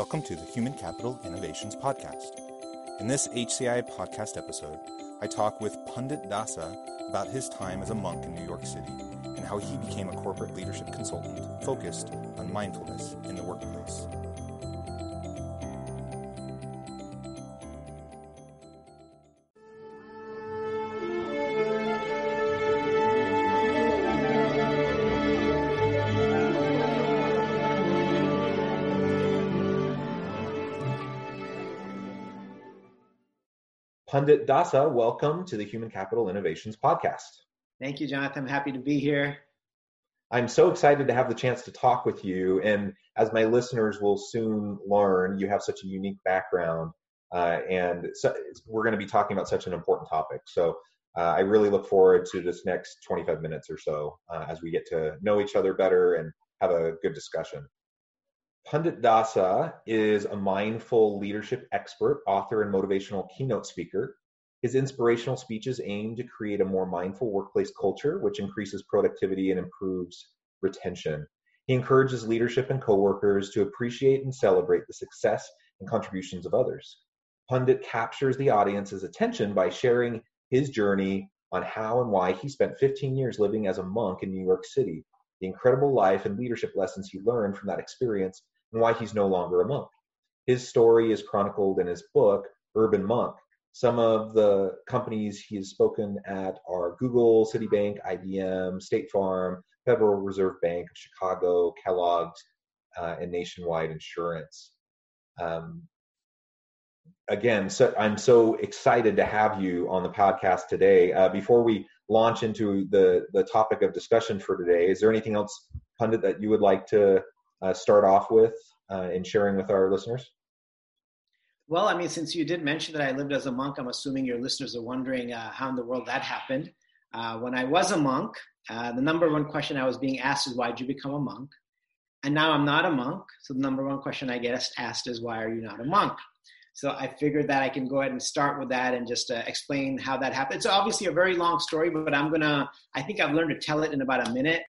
Welcome to the Human Capital Innovations Podcast. In this HCI podcast episode, I talk with Pandit Dasa about his time as a monk in New York City and how he became a corporate leadership consultant focused on mindfulness in the workplace. Pandit Dasa, welcome to the Human Capital Innovations Podcast. Thank you, Jonathan. I'm happy to be here. I'm so excited to have the chance to talk with you. And as my listeners will soon learn, you have such a unique background. Uh, and so we're going to be talking about such an important topic. So uh, I really look forward to this next 25 minutes or so uh, as we get to know each other better and have a good discussion. Pandit Dasa is a mindful leadership expert, author, and motivational keynote speaker. His inspirational speeches aim to create a more mindful workplace culture, which increases productivity and improves retention. He encourages leadership and coworkers to appreciate and celebrate the success and contributions of others. Pandit captures the audience's attention by sharing his journey on how and why he spent 15 years living as a monk in New York City, the incredible life and leadership lessons he learned from that experience, and why he's no longer a monk. His story is chronicled in his book, Urban Monk. Some of the companies he has spoken at are Google, Citibank, IBM, State Farm, Federal Reserve Bank of Chicago, Kellogg's, uh, and Nationwide Insurance. Um, again, so I'm so excited to have you on the podcast today. Uh, before we launch into the the topic of discussion for today, is there anything else, Pandit, that you would like to uh, start off with uh, in sharing with our listeners? Well, I mean, since you did mention that I lived as a monk, I'm assuming your listeners are wondering uh, how in the world that happened. Uh, when I was a monk, uh, the number one question I was being asked is, Why did you become a monk? And now I'm not a monk. So the number one question I get asked is, Why are you not a monk? So I figured that I can go ahead and start with that and just uh, explain how that happened. It's obviously a very long story, but I'm to, I think I've learned to tell it in about a minute.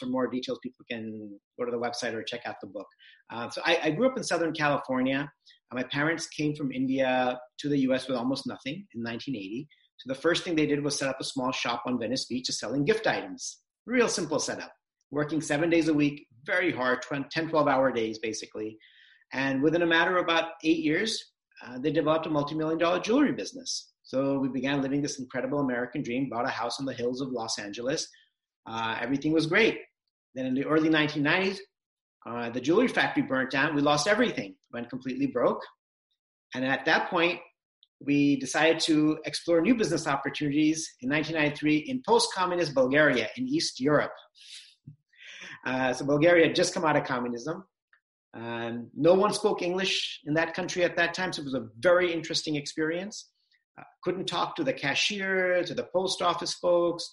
For more details, people can go to the website or check out the book. Uh, so I, I, grew up in Southern California. Uh, my parents came from India to the US with almost nothing in 1980. So the first thing they did was set up a small shop on Venice Beach to selling gift items. Real simple setup. Working seven days a week, very hard, 10, 12 hour days basically. And within a matter of about eight years, uh, they developed a multi-million dollar jewelry business. So we began living this incredible American dream, bought a house in the hills of Los Angeles. Uh, everything was great. Then in the early 1990s, uh, the jewelry factory burnt down. We lost everything, went completely broke. And at that point, we decided to explore new business opportunities in 1993 in post communist Bulgaria in East Europe. Uh, so, Bulgaria had just come out of communism. Um, no one spoke English in that country at that time, so it was a very interesting experience. Uh, couldn't talk to the cashier, to the post office folks,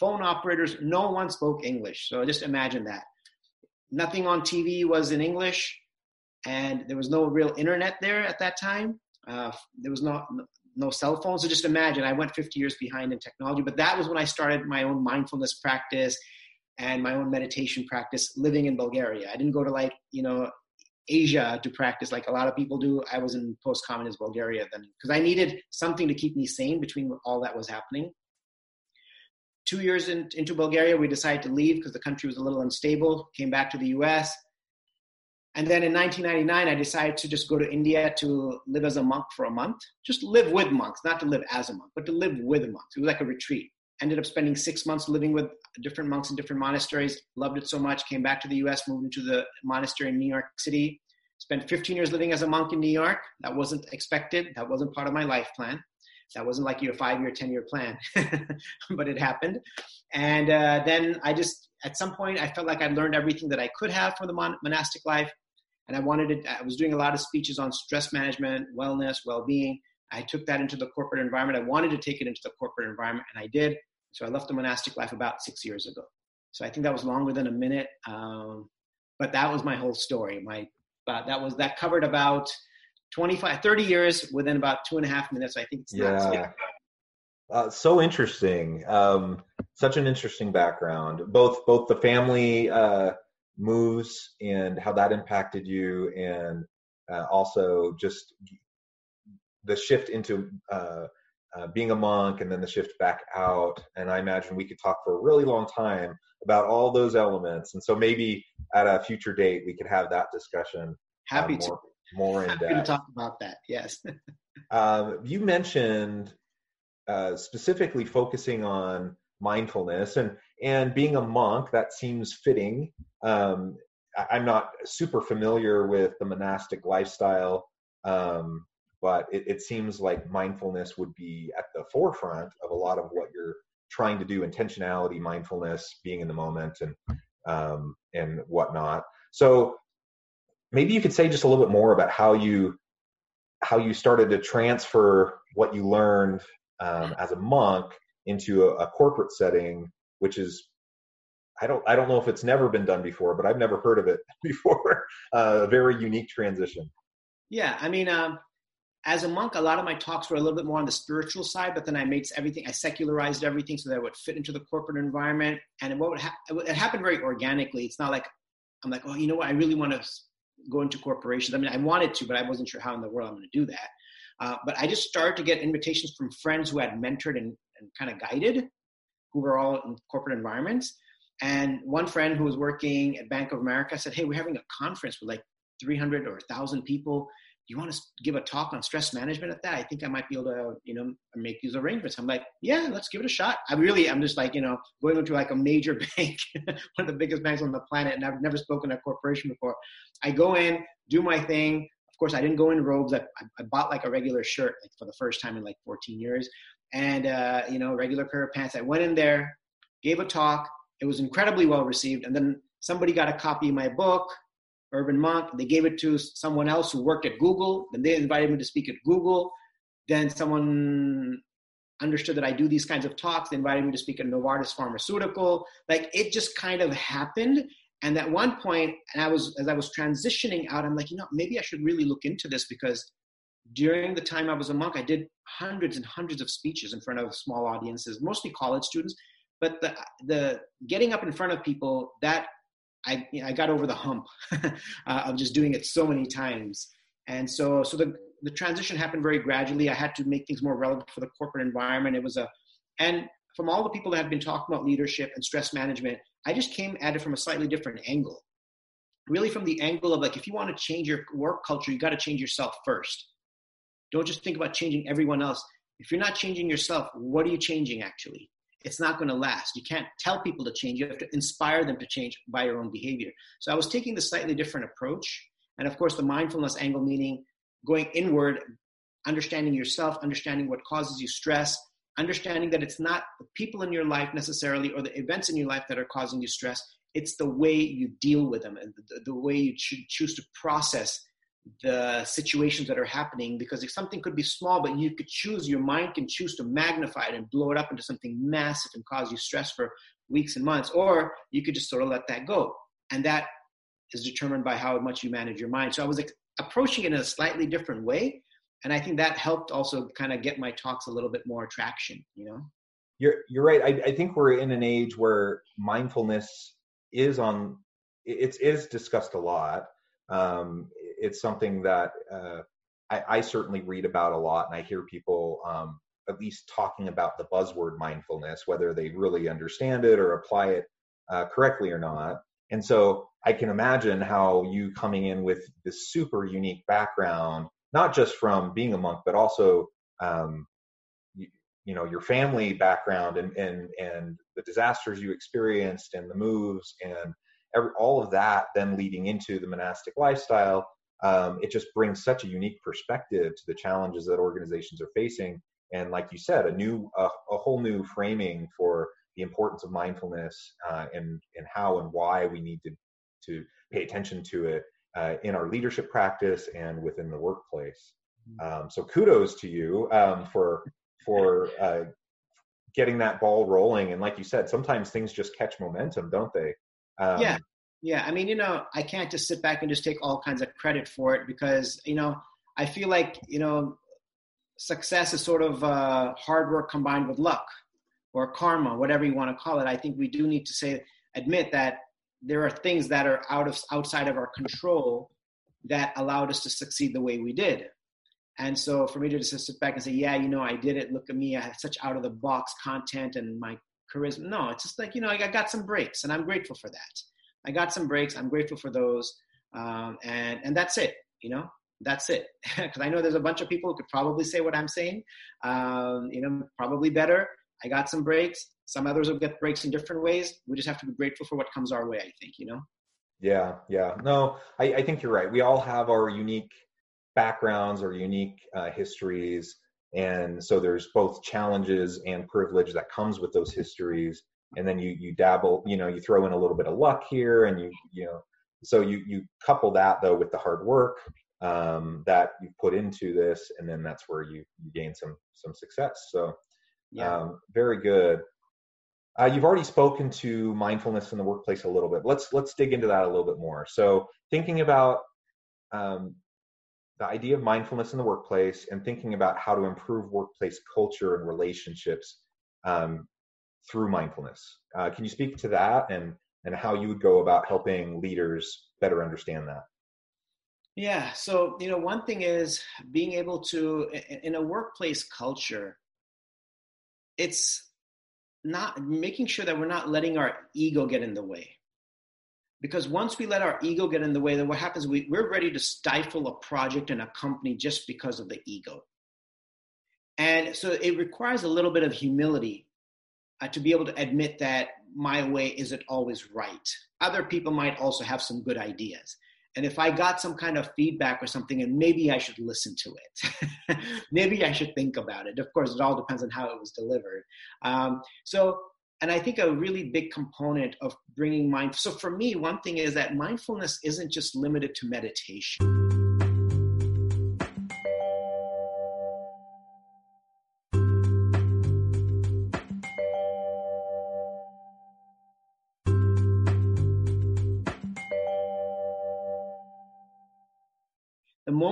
phone operators, no one spoke English. So just imagine that. Nothing on TV was in English, and there was no real internet there at that time. Uh, there was no, no cell phones. So just imagine, I went 50 years behind in technology, but that was when I started my own mindfulness practice and my own meditation practice living in Bulgaria. I didn't go to like, you know, Asia to practice like a lot of people do. I was in post communist Bulgaria then because I needed something to keep me sane between all that was happening two years in, into Bulgaria, we decided to leave because the country was a little unstable, came back to the US. And then in 1999, I decided to just go to India to live as a monk for a month. Just live with monks, not to live as a monk, but to live with monks. It was like a retreat. Ended up spending six months living with different monks in different monasteries. Loved it so much. Came back to the US, moved into the monastery in New York City. Spent 15 years living as a monk in New York. That wasn't expected. That wasn't part of my life plan. That wasn't like your five year, 10 year plan, but it happened. And uh, then I just, at some point, I felt like I'd learned everything that I could have from the mon- monastic life. and I wanted to. I was doing a lot of speeches on stress management, wellness, well-being. I took that into the corporate environment. I wanted to take it into the corporate environment, and I did. So I left the monastic life about six years ago. So I think that was longer than a minute, um, but that was my whole story. My uh, that was that covered about 25, 30 years within about two and a half minutes. I think it's yeah. Uh, so interesting. Um, such an interesting background. Both both the family uh, moves and how that impacted you, and uh, also just the shift into uh, uh, being a monk, and then the shift back out. And I imagine we could talk for a really long time about all those elements. And so maybe at a future date we could have that discussion. Happy more, to more in depth. to talk about that. Yes. um, you mentioned uh, specifically focusing on mindfulness and and being a monk that seems fitting um, I, am not super familiar with the monastic lifestyle um, but it, it, seems like mindfulness would be at the forefront of a lot of what you're trying to do intentionality mindfulness being in the moment and um, and whatnot so maybe you could say just a little bit more about how you how you started to transfer what you learned um, as a monk into a, a, corporate setting, which is I don't I don't know if it's never been done before, but I've never heard of it before. Uh, a very unique transition. Yeah, I mean, um, as a monk, a lot of my talks were a little bit more on the spiritual side, but then I made everything I secularized everything so that it would fit into the corporate environment. And what would ha- it happened very organically. It's not like I'm like, oh, you know what? I really want to go into corporations. I mean, I wanted to, but I wasn't sure how in the world I'm going to do that. Uh, but I just started to get invitations from friends who had mentored and, and kind of guided, who were all in corporate environments. And one friend who was working at Bank of America said, Hey, we're having a conference with like 300 or 1,000 people. You want to give a talk on stress management at that? I think I might be able to, you know, make these arrangements. I'm like, yeah, let's give it a shot. I really, I'm just like, you know, going into like a major bank, one of the biggest banks on the planet, and I've never spoken to a corporation before. I go in, do my thing. Of course, I didn't go in robes. I, I bought like a regular shirt like for the first time in like 14 years, and uh, you know, regular pair of pants. I went in there, gave a talk. It was incredibly well received, and then somebody got a copy of my book, Urban Monk. They gave it to someone else who worked at Google. Then they invited me to speak at Google. Then someone understood that I do these kinds of talks. They invited me to speak at Novartis Pharmaceutical. Like it just kind of happened. And at one point, and I was as I was transitioning out, I'm like, you know, maybe I should really look into this because during the time I was a monk, I did hundreds and hundreds of speeches in front of small audiences, mostly college students. But the the getting up in front of people that I you know, I got over the hump uh, of just doing it so many times, and so so the the transition happened very gradually. I had to make things more relevant for the corporate environment. It was a and from all the people that have been talking about leadership and stress management, I just came at it from a slightly different angle. Really, from the angle of like, if you want to change your work culture, you got to change yourself first. Don't just think about changing everyone else. If you're not changing yourself, what are you changing actually? It's not going to last. You can't tell people to change. You have to inspire them to change by your own behavior. So I was taking the slightly different approach. And of course, the mindfulness angle, meaning going inward, understanding yourself, understanding what causes you stress, understanding that it's not the people in your life necessarily or the events in your life that are causing you stress it's the way you deal with them and the, the way you choose to process the situations that are happening because if something could be small but you could choose your mind can choose to magnify it and blow it up into something massive and cause you stress for weeks and months or you could just sort of let that go and that is determined by how much you manage your mind so i was like, approaching it in a slightly different way and I think that helped also kind of get my talks a little bit more traction. You know, you're you're right. I, I think we're in an age where mindfulness is on it's is discussed a lot. Um, it's something that uh, I, I, certainly read about a lot, and I hear people um, at least talking about the buzzword mindfulness, whether they really understand it or apply it uh, correctly or not. And so I can imagine how you coming in with this super unique background not just from being a monk, but also um, you, you, know your family background and and and the disasters you experienced and the moves and every, all of that, then leading into the monastic lifestyle. Um, it just brings such a unique perspective to the challenges that organizations are facing, and like you said, a new a, a whole new framing for the importance of mindfulness uh, and and how and why we need to to pay attention to it uh, in our leadership practice and within the workplace. Mm-hmm. Um, so kudos to you um, for for uh, getting that ball rolling. And like you said, sometimes things just catch momentum, don't they? Um, yeah, yeah. I mean, you know, I can't just sit back and just take all kinds of credit for it because you know I feel like you know success is sort of uh, hard work combined with luck or karma, whatever you want to call it. I think we do need to say admit that there are things that are out of outside of our control that allowed us to succeed the way we did. And so for me to just sit back and say, yeah, you know, I did it. Look at me. I have such out of the box content and my charisma. No, it's just like, you know, I got some breaks and I'm grateful for that. I got some breaks. I'm grateful for those. Um, and, and that's it, you know, that's it. Cause I know there's a bunch of people who could probably say what I'm saying, um, you know, probably better. I got some breaks. Some others will get breaks in different ways. We just have to be grateful for what comes our way, I think, you know? Yeah, yeah. No, I, I think you're right. We all have our unique backgrounds or unique uh, histories. And so there's both challenges and privilege that comes with those histories. And then you you dabble, you know, you throw in a little bit of luck here, and you you know, so you you couple that though with the hard work um, that you put into this, and then that's where you you gain some some success. So yeah. Um, very good. Uh, you've already spoken to mindfulness in the workplace a little bit. Let's let's dig into that a little bit more. So thinking about um, the idea of mindfulness in the workplace and thinking about how to improve workplace culture and relationships um, through mindfulness. Uh, can you speak to that and and how you would go about helping leaders better understand that? Yeah. So you know, one thing is being able to in a workplace culture. It's not making sure that we're not letting our ego get in the way because once we let our ego get in the way, then what happens, we, we're ready to stifle a project and a company just because of the ego. And so it requires a little bit of humility uh, to be able to admit that my way isn't always right. Other people might also have some good ideas. And if I got some kind of feedback or something, and maybe I should listen to it, maybe I should think about it. Of course, it all depends on how it was delivered. Um, so and I think a really big component of bringing mind. So for me, one thing is that mindfulness isn't just limited to meditation.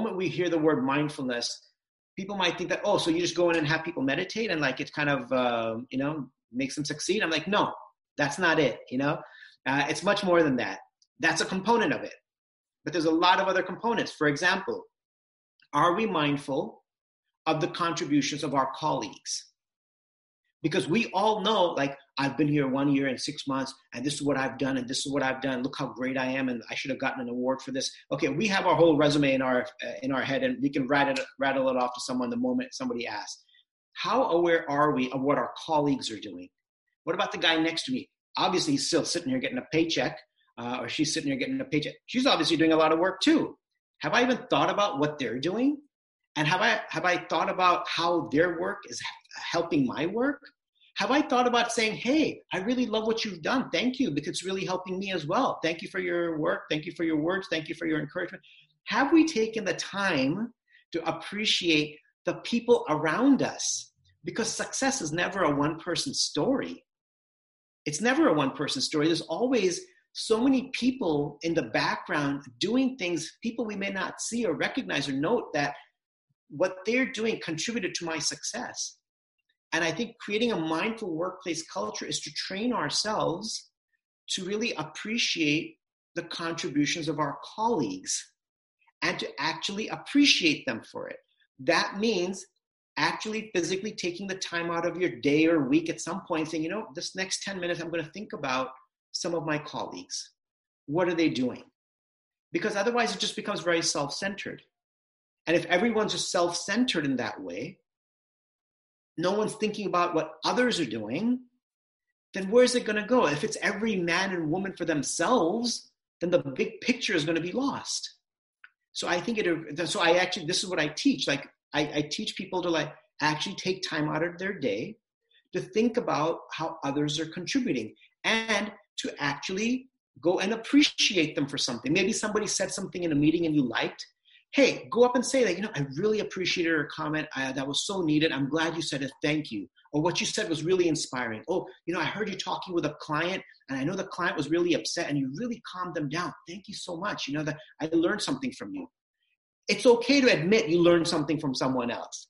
Moment we hear the word mindfulness, people might think that, oh, so you just go in and have people meditate and like it's kind of, uh, you know, makes them succeed. I'm like, no, that's not it. You know, uh, it's much more than that. That's a component of it, but there's a lot of other components. For example, are we mindful of the contributions of our colleagues? Because we all know, like, I've been here one year and six months, and this is what I've done, and this is what I've done. Look how great I am, and I should have gotten an award for this. Okay, we have our whole resume in our uh, in our head, and we can rattle it, rattle it off to someone the moment somebody asks. How aware are we of what our colleagues are doing? What about the guy next to me? Obviously, he's still sitting here getting a paycheck, uh, or she's sitting here getting a paycheck. She's obviously doing a lot of work too. Have I even thought about what they're doing? And have I have I thought about how their work is helping my work? Have I thought about saying, "Hey, I really love what you've done. Thank you because it's really helping me as well. Thank you for your work. Thank you for your words. Thank you for your encouragement." Have we taken the time to appreciate the people around us because success is never a one person story. It's never a one person story. There's always so many people in the background doing things people we may not see or recognize or note that what they're doing contributed to my success. And I think creating a mindful workplace culture is to train ourselves to really appreciate the contributions of our colleagues and to actually appreciate them for it that means actually physically taking the time out of your day or week at some point saying, you know, this next 10 minutes, I'm going to think about some of my colleagues. What are they doing? Because otherwise, it just becomes very self centered. And if everyone's just self centered in that way, no one's thinking about what others are doing, then where's it going to go? If it's every man and woman for themselves, then the big picture is going to be lost. So I think it. So I actually, this is what I teach. Like I, I teach people to like actually take time out of their day to think about how others are contributing and to actually go and appreciate them for something. Maybe somebody said something in a meeting and you liked. Hey, go up and say that, you know, I really appreciated your comment. I, that was so needed. I'm glad you said it. Thank you. Or what you said was really inspiring. Oh, you know, I heard you talking with a client and I know the client was really upset and you really calmed them down. Thank you so much. You know, that I learned something from you. It's okay to admit you learned something from someone else.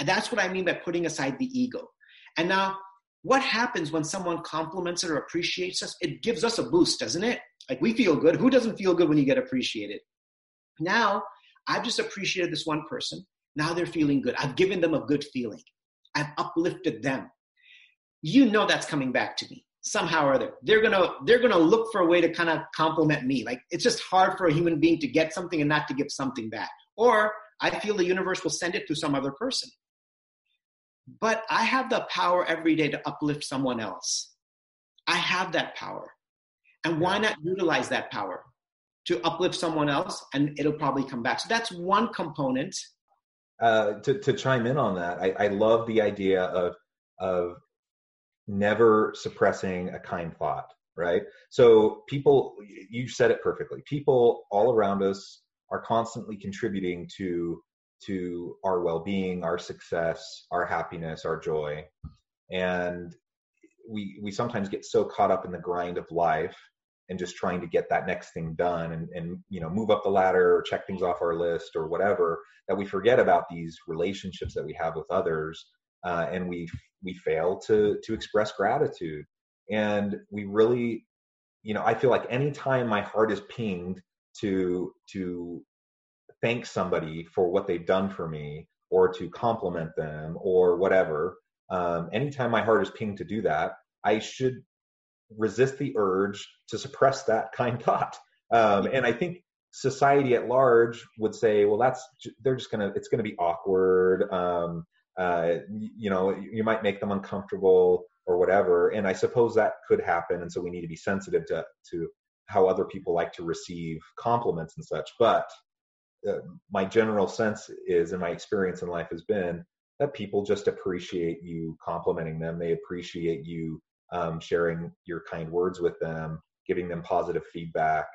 And that's what I mean by putting aside the ego. And now what happens when someone compliments or appreciates us? It gives us a boost, doesn't it? Like we feel good. Who doesn't feel good when you get appreciated? Now, I've just appreciated this one person. Now they're feeling good. I've given them a good feeling. I've uplifted them. You know that's coming back to me somehow or other. They're gonna they're gonna look for a way to kind of compliment me. Like it's just hard for a human being to get something and not to give something back. Or I feel the universe will send it to some other person but I have the power every day to uplift someone else. I have that power. And why not utilize that power to uplift someone else and it'll probably come back? So that's one component. Uh, to, to chime in on that, I, I love the idea of, of never suppressing a kind thought, right? So people, you said it perfectly. People all around us are constantly contributing to to our well-being our success our happiness our joy and we we sometimes get so caught up in the grind of life and just trying to get that next thing done and, and you know move up the ladder or check things off our list or whatever that we forget about these relationships that we have with others uh, and we we fail to to express gratitude. And we really you know i feel like anytime my heart is pinged to to thank somebody for what they've done for me or to compliment them or whatever um, anytime my heart is pinged to do that i should resist the urge to suppress that kind thought. Um, and i think society at large would say well that's they're just gonna it's gonna be awkward. Um, uh, you know you might make them uncomfortable or whatever. And i suppose that could happen. And so we need to be sensitive to to how other people like to receive compliments and such. But uh, my general sense is, and my experience in life has been that people just appreciate you complimenting them. They appreciate you um, sharing your kind words with them, giving them positive feedback,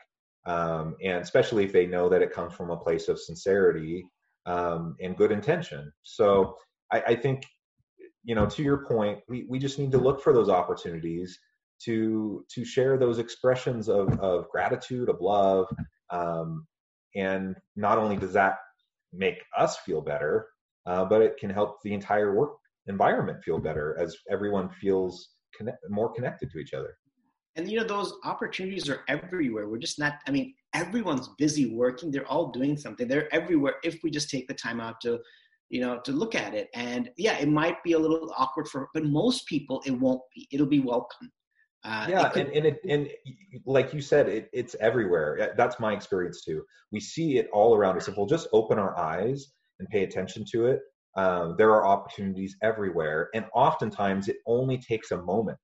um, and especially if they know that it comes from a place of sincerity um, and good intention. So I, I, think, you know, to your point, we, we just need to look for those opportunities to to share those expressions of, of gratitude, of love, um, and not only does that make us feel better, uh, but it can help the entire work environment feel better as everyone feels connect, more connected to each other. And you know, those opportunities are everywhere. We're just not, I mean, everyone's busy working. They're all doing something. They're everywhere if we just take the time out to, you know, to look at it. And yeah, it might be a little awkward for, but most people, it won't be. It'll be welcome. Uh, yeah, could, and and, it, and like you said, it, it's everywhere. That's my experience too. We see it all around us. If we'll just open our eyes and pay attention to it, um, there are opportunities everywhere. And oftentimes, it only takes a moment.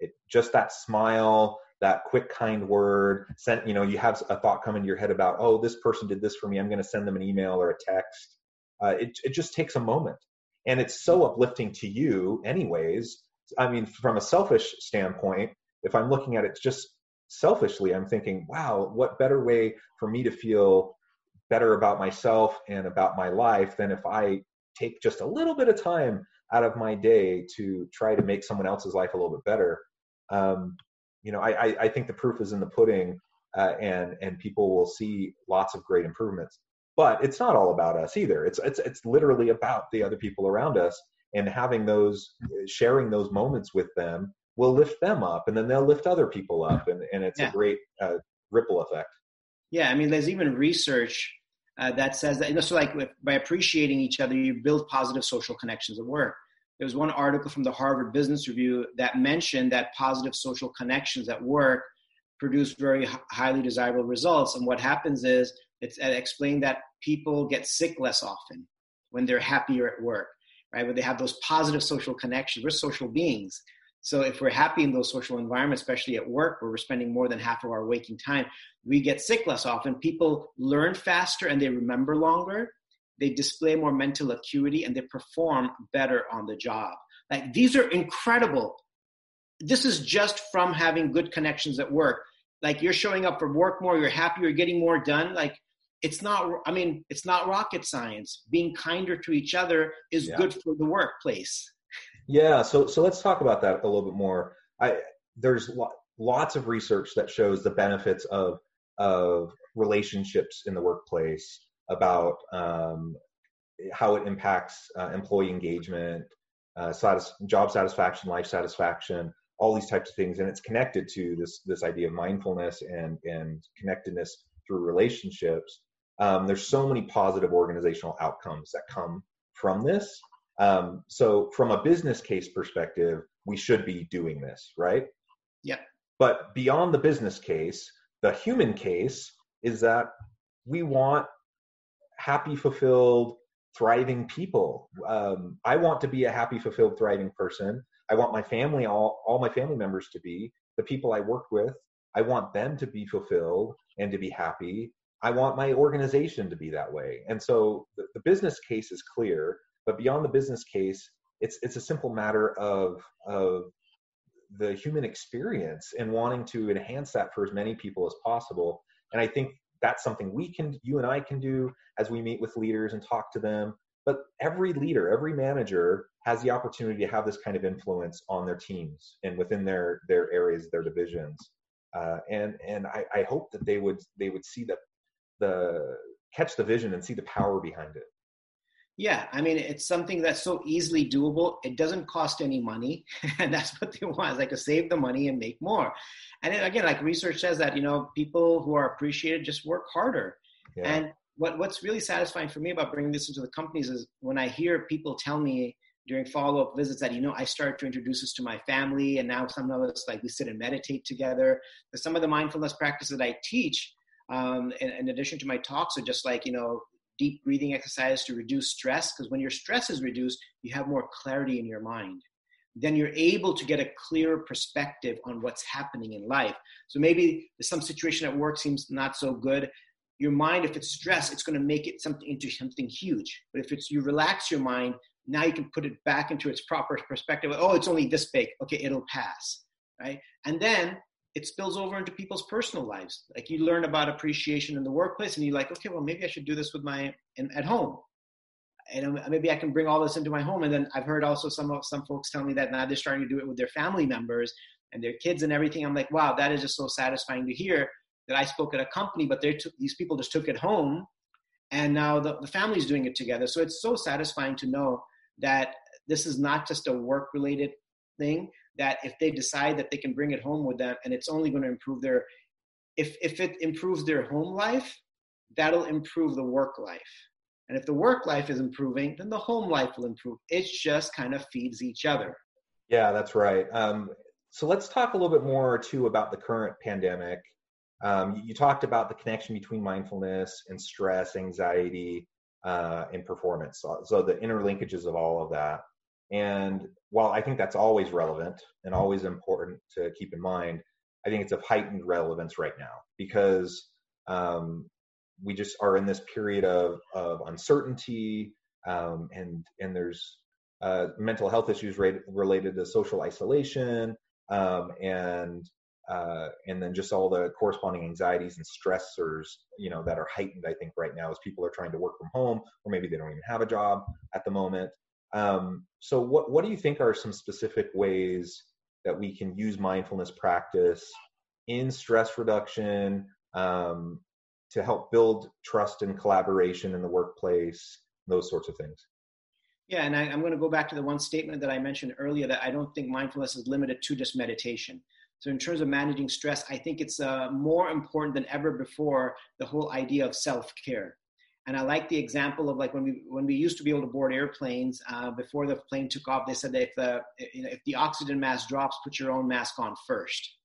It just that smile, that quick kind word. Sent, you know, you have a thought come into your head about, oh, this person did this for me. I'm going to send them an email or a text. Uh, it it just takes a moment, and it's so uplifting to you, anyways I mean, from a selfish standpoint, if I'm looking at it just selfishly, I'm thinking, wow, what better way for me to feel better about myself and about my life than if I take just a little bit of time out of my day to try to make someone else's life a little bit better. Um, you know, I, I, think the proof is in the pudding, uh, and and people will see lots of great improvements. But it's not all about us either. It's it's it's literally about the other people around us and having those sharing those moments with them will lift them up and then they'll lift other people up and, and it's yeah. a great uh, ripple effect yeah i mean there's even research uh, that says that you know, so like by appreciating each other you build positive social connections at work there was one article from the harvard business review that mentioned that positive social connections at work produce very highly desirable results and what happens is it's explained that people get sick less often when they're happier at work right? When they have those positive social connections. We're social beings. So if we're happy in those social environments, especially at work, where we're spending more than half of our waking time, we get sick less often. People learn faster and they remember longer. They display more mental acuity and they perform better on the job. Like these are incredible. This is just from having good connections at work. like you're showing up for work more, you're happy, you're getting more done. Like it's not, I mean, it's not rocket science. Being kinder to each other is yeah. good for the workplace. Yeah. So, so let's talk about that a little bit more. I, there's lo- lots of research that shows the benefits of, of relationships in the workplace about um, how it impacts uh, employee engagement, uh, satis- job satisfaction, life satisfaction, all these types of things, and it's connected to this this idea of mindfulness and and connectedness through relationships. Um, there's so many positive organizational outcomes that come from this. Um, so, from a business case perspective, we should be doing this, right? Yeah. But beyond the business case, the human case is that we want happy, fulfilled, thriving people. Um, I want to be a happy, fulfilled, thriving person. I want my family, all, all my family members to be, the people I work with, I want them to be fulfilled and to be happy. I want my organization to be that way. And so the, the business case is clear, but beyond the business case, it's it's a simple matter of of the human experience and wanting to enhance that for as many people as possible. And I think that's something we can you and i can do as we meet with leaders and talk to them. But every leader every manager has the opportunity to have this kind of influence on their teams and within their their areas their divisions. Uh, and and I, I hope that they would they would see the the catch the vision and see the power behind it yeah, I mean, it's something that's so easily doable. It doesn't cost any money, and that's what they want, like to save the money and make more. And then, again, like research says that you know people who are appreciated just work harder. Yeah. And what what's really satisfying for me about bringing this into the companies is when I hear people tell me during follow up visits that you know I started to introduce this to my family, and now some of us like we sit and meditate together. But some of the mindfulness practices that I teach um, in, in, addition to my talks are just like you know deep breathing exercise to reduce stress because when your stress is reduced, you have more clarity in your mind. Then you're able to get a clearer perspective on what's happening in life. So maybe some situation at work seems not so good. Your mind, if it's stress, it's going to make it something into something huge. But if it's you relax your mind, now you can put it back into its proper perspective. Oh, it's only this big. Okay, it'll pass. Right? And then it spills over into people's personal lives. Like you learn about appreciation in the workplace, and you're like, okay, well, maybe I should do this with my in, at home, and um, maybe I can bring all this into my home. And then I've heard also some some folks tell me that now they're starting to do it with their family members and their kids and everything. I'm like, wow, that is just so satisfying to hear that I spoke at a company, but they these people just took it home, and now the, the family's doing it together. So it's so satisfying to know that this is not just a work related thing that if they decide that they can bring it home with them and it's only going to improve their if if it improves their home life that'll improve the work life. And if the work life is improving then the home life will improve. It just kind of feeds each other. Yeah that's right. Um, so let's talk a little bit more too about the current pandemic. Um, you talked about the connection between mindfulness and stress anxiety uh, and performance. So, so the interlinkages of all of that and while I think that's always relevant and always important to keep in mind, I think it's of heightened relevance right now because um, we just are in this period of, of uncertainty um, and and there's uh, mental health issues re- related to social isolation um, and uh, and then just all the corresponding anxieties and stressors you know that are heightened i think right now as people are trying to work from home or maybe they don't even have a job at the moment um, so, what what do you think are some specific ways that we can use mindfulness practice in stress reduction um, to help build trust and collaboration in the workplace, those sorts of things? Yeah, and I, am going to go back to the one statement that I mentioned earlier that I don't think mindfulness is limited to just meditation. So, in terms of managing stress, I think it's uh, more important than ever before the whole idea of self care. And I like the example of like when we when we used to be able to board airplanes uh, before the plane took off. They said that if the if the oxygen mask drops, put your own mask on first.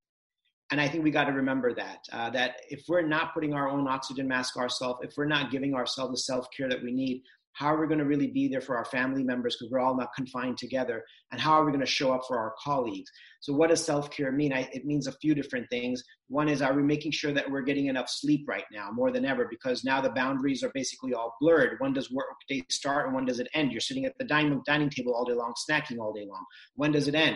And I think we got to remember that uh, that if we're not putting our own oxygen mask ourselves, if we're not giving ourselves the self care that we need, how are we going to really be there for our family members because we're all not confined together? And how are we going to show up for our colleagues? So, what does self care mean? I, it means a few different things. One is, are we making sure that we're getting enough sleep right now more than ever? Because now the boundaries are basically all blurred. When does work day start and when does it end? You're sitting at the dining, dining table all day long, snacking all day long. When does it end?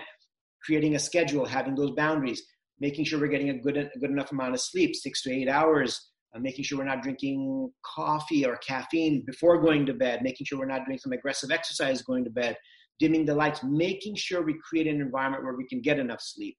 Creating a schedule, having those boundaries making sure we're getting a good, a good enough amount of sleep, six to eight hours, uh, making sure we're not drinking coffee or caffeine before going to bed, making sure we're not doing some aggressive exercise going to bed, dimming the lights, making sure we create an environment where we can get enough sleep.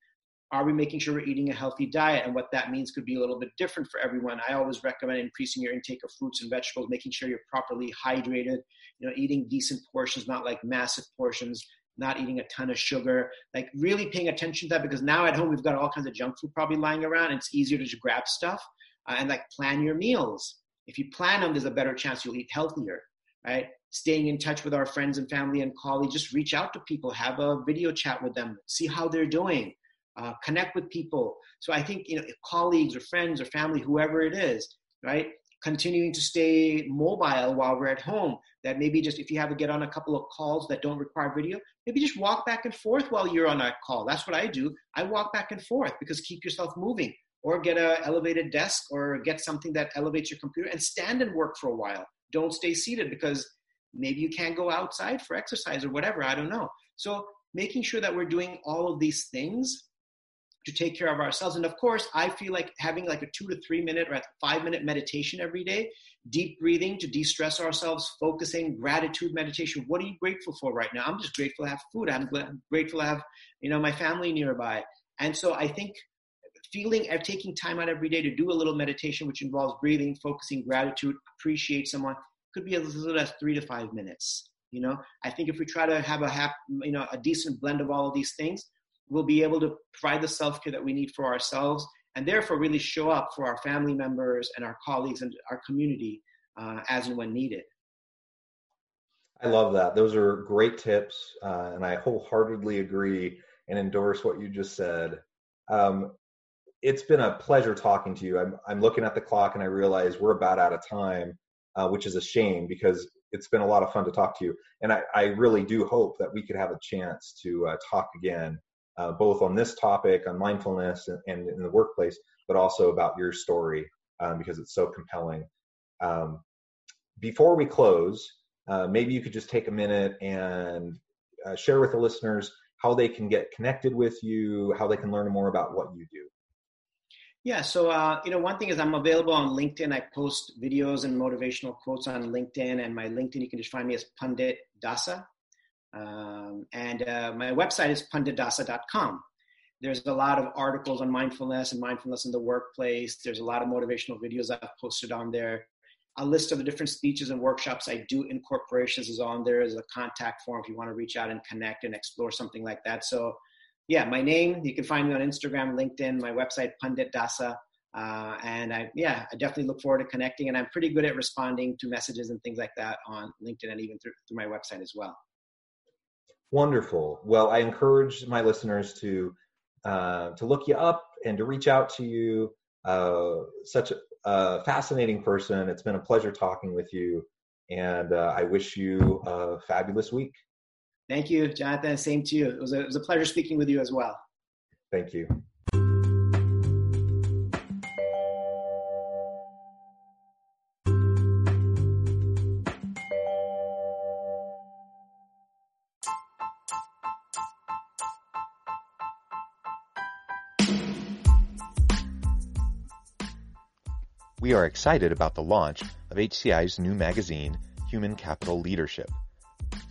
Are we making sure we're eating a healthy diet? And what that means could be a little bit different for everyone. I always recommend increasing your intake of fruits and vegetables, making sure you're properly hydrated, you know, eating decent portions, not like massive portions, not eating a ton of sugar, like really paying attention to that because now at home we've got all kinds of junk food probably lying around it's easier to just grab stuff uh, and like plan your meals. If you plan them, there's a better chance you'll eat healthier, right? Staying in touch with our friends and family and colleagues, just reach out to people, have a video chat with them, see how they're doing, uh, connect with people. So I think you know, colleagues or friends or family, whoever it is, right? Continuing to stay mobile while we're at home. That maybe just if you have to get on a couple of calls that don't require video, maybe just walk back and forth while you're on a call. That's what I do. I walk back and forth because keep yourself moving or get an elevated desk or get something that elevates your computer and stand and work for a while. Don't stay seated because maybe you can't go outside for exercise or whatever. I don't know. So making sure that we're doing all of these things to take care of ourselves. And of course, I feel like having like a two to three minute or five minute meditation every day, deep breathing to de stress ourselves, focusing, gratitude meditation. What are you grateful for right now? I'm just grateful to have food. I'm grateful to have, you know, my family nearby. And so I think feeling and taking time out every day to do a little meditation, which involves breathing, focusing, gratitude, appreciate someone, could be as little as three to five minutes. You know, I think if we try to have a hap, you know, a decent blend of all of these things, we'll be able to provide the self care that we need for ourselves, and therefore really show up for our family members and our colleagues and our community uh, as and when needed. I love that. Those are great tips, uh, and I wholeheartedly agree and endorse what you just said. Um, it's been a pleasure talking to you. I'm, I'm looking at the clock and I realize we're about out of time, uh, which is a shame because it's been a lot of fun to talk to you. And I, I really do hope that we could have a chance to uh, talk again, uh, both on this topic, on mindfulness and, and, in the workplace, but also about your story um, because it's so compelling. Um, before we close, uh, maybe you could just take a minute and uh, share with the listeners how they can get connected with you, how they can learn more about what you do. Yeah, so uh, you know, one thing is I'm available on LinkedIn. I post videos and motivational quotes on LinkedIn, and my LinkedIn you can just find me as Pandit Dasa, um, and uh, my website is panditdasa.com. There's a lot of articles on mindfulness and mindfulness in the workplace. There's a lot of motivational videos I've posted on there. A list of the different speeches and workshops I do in corporations is on there as a contact form if you want to reach out and connect and explore something like that. So yeah, my name, you can find me on Instagram, LinkedIn, my website, Pandit Dasa. Uh, and I, yeah, I definitely look forward to connecting. And I'm pretty good at responding to messages and things like that on LinkedIn and even through, through my website as well. Wonderful. Well, I encourage my listeners to uh, to look you up and to reach out to you. Uh, such a, a, fascinating person. It's been a pleasure talking with you, and uh, I wish you a fabulous week. Thank you, Jonathan. Same to you. It was a, it was a pleasure speaking with you as well. Thank you. We are excited about the launch of HCI's new magazine, Human Capital Leadership.